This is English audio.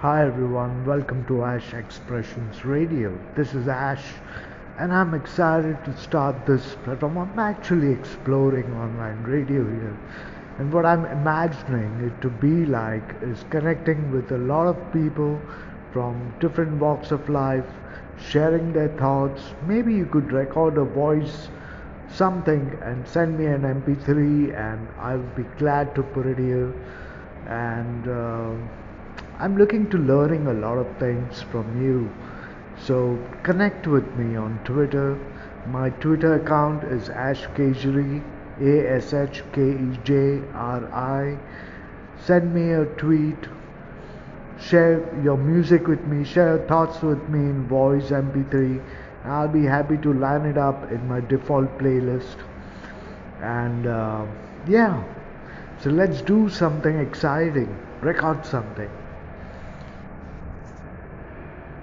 Hi everyone, welcome to Ash Expressions Radio. This is Ash, and I'm excited to start this platform. I'm actually exploring online radio here, and what I'm imagining it to be like is connecting with a lot of people from different walks of life, sharing their thoughts. Maybe you could record a voice, something, and send me an MP3, and I'll be glad to put it here. And uh, I'm looking to learning a lot of things from you. So connect with me on Twitter. My Twitter account is ashkejri, A S H K E J R I. Send me a tweet. Share your music with me. Share your thoughts with me in voice MP3. I'll be happy to line it up in my default playlist. And uh, yeah, so let's do something exciting. Record something.